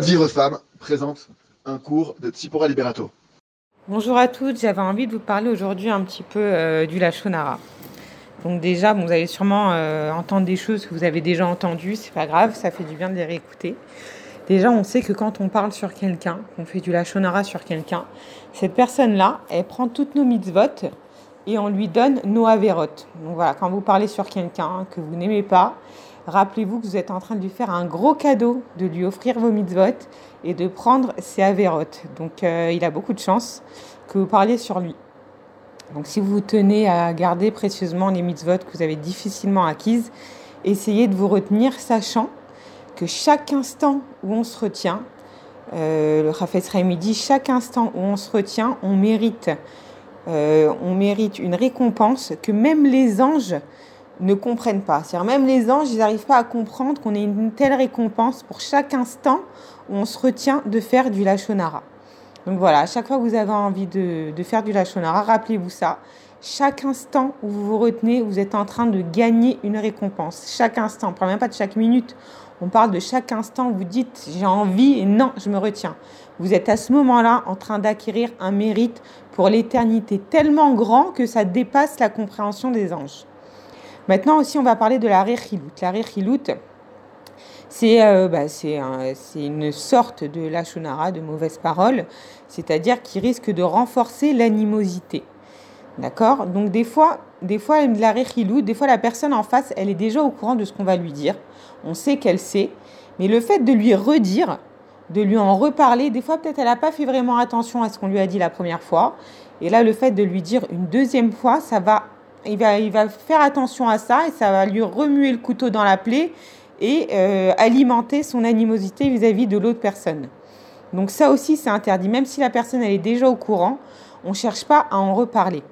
Vivre femme présente un cours de Tsipora Liberato. Bonjour à toutes, j'avais envie de vous parler aujourd'hui un petit peu euh, du Lachonara. Donc déjà, vous allez sûrement euh, entendre des choses que vous avez déjà entendues, c'est pas grave, ça fait du bien de les réécouter. Déjà, on sait que quand on parle sur quelqu'un, qu'on fait du Lachonara sur quelqu'un, cette personne-là, elle prend toutes nos mitzvot et on lui donne nos avérotes. Donc voilà, quand vous parlez sur quelqu'un que vous n'aimez pas, rappelez-vous que vous êtes en train de lui faire un gros cadeau, de lui offrir vos mitzvot et de prendre ses avérotes. Donc euh, il a beaucoup de chance que vous parliez sur lui. Donc si vous tenez à garder précieusement les mitzvot que vous avez difficilement acquises, essayez de vous retenir, sachant que chaque instant où on se retient, euh, le Rafet Raimi dit, chaque instant où on se retient, on mérite, euh, on mérite une récompense que même les anges ne comprennent pas. C'est-à-dire même les anges, ils n'arrivent pas à comprendre qu'on ait une telle récompense pour chaque instant où on se retient de faire du lachonara. Donc voilà, à chaque fois que vous avez envie de, de faire du lachonara, rappelez-vous ça. Chaque instant où vous vous retenez, vous êtes en train de gagner une récompense. Chaque instant, on ne parle même pas de chaque minute. On parle de chaque instant où vous dites j'ai envie et non, je me retiens. Vous êtes à ce moment-là en train d'acquérir un mérite pour l'éternité tellement grand que ça dépasse la compréhension des anges. Maintenant aussi, on va parler de la Rechilut. La Rechilut, c'est euh, bah, une sorte de lachonara, de mauvaise parole, c'est-à-dire qui risque de renforcer l'animosité. D'accord? Donc des fois, des fois, la Rechilut, des fois la personne en face, elle est déjà au courant de ce qu'on va lui dire. On sait qu'elle sait, mais le fait de lui redire, de lui en reparler, des fois peut-être elle n'a pas fait vraiment attention à ce qu'on lui a dit la première fois. Et là, le fait de lui dire une deuxième fois, ça va il va, faire attention à ça et ça va lui remuer le couteau dans la plaie et euh, alimenter son animosité vis-à-vis de l'autre personne. Donc ça aussi, c'est interdit. Même si la personne elle est déjà au courant, on ne cherche pas à en reparler.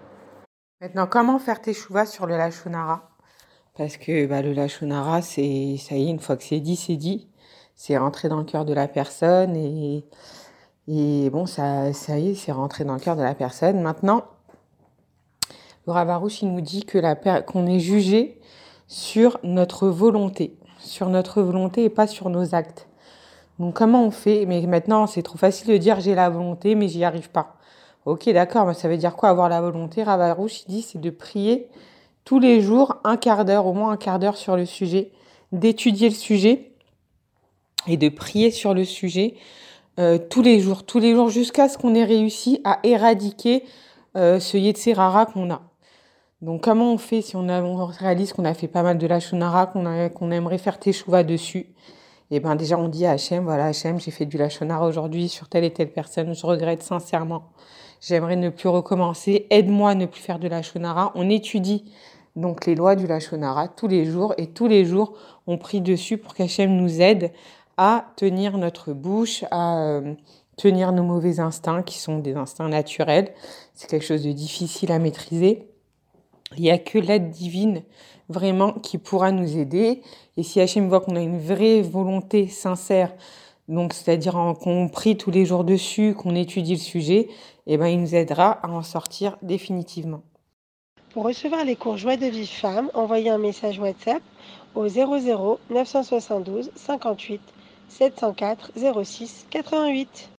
Maintenant, comment faire tes chouvas sur le lachonara? Parce que bah, le lachonara, c'est ça y est, une fois que c'est dit, c'est dit. C'est rentré dans le cœur de la personne et, et bon, ça, ça y est, c'est rentré dans le cœur de la personne. Maintenant, le Ravarouche, il nous dit que la qu'on est jugé sur notre volonté, sur notre volonté et pas sur nos actes. Donc comment on fait? Mais maintenant, c'est trop facile de dire j'ai la volonté, mais j'y arrive pas. Ok, d'accord, mais ça veut dire quoi avoir la volonté? Ravarouche, il dit, c'est de prier tous les jours un quart d'heure, au moins un quart d'heure sur le sujet, d'étudier le sujet et de prier sur le sujet euh, tous les jours, tous les jours, jusqu'à ce qu'on ait réussi à éradiquer euh, ce Yetzirara qu'on a. Donc comment on fait si on, réalise qu'on a fait pas mal de la shonara, qu'on aimerait faire teshuva dessus? Eh ben déjà on dit à Hachem, voilà Hachem, j'ai fait du lachonara aujourd'hui sur telle et telle personne, je regrette sincèrement. J'aimerais ne plus recommencer, aide-moi à ne plus faire de la shonara. On étudie donc les lois du lachonara tous les jours et tous les jours on prie dessus pour qu'Hachem nous aide à tenir notre bouche, à euh, tenir nos mauvais instincts qui sont des instincts naturels. C'est quelque chose de difficile à maîtriser. Il n'y a que l'aide divine vraiment qui pourra nous aider. Et si Hachem voit qu'on a une vraie volonté sincère, donc c'est-à-dire qu'on prie tous les jours dessus, qu'on étudie le sujet, eh ben, il nous aidera à en sortir définitivement. Pour recevoir les cours Joie de vie femme, envoyez un message WhatsApp au 00 972 58 704 06 88.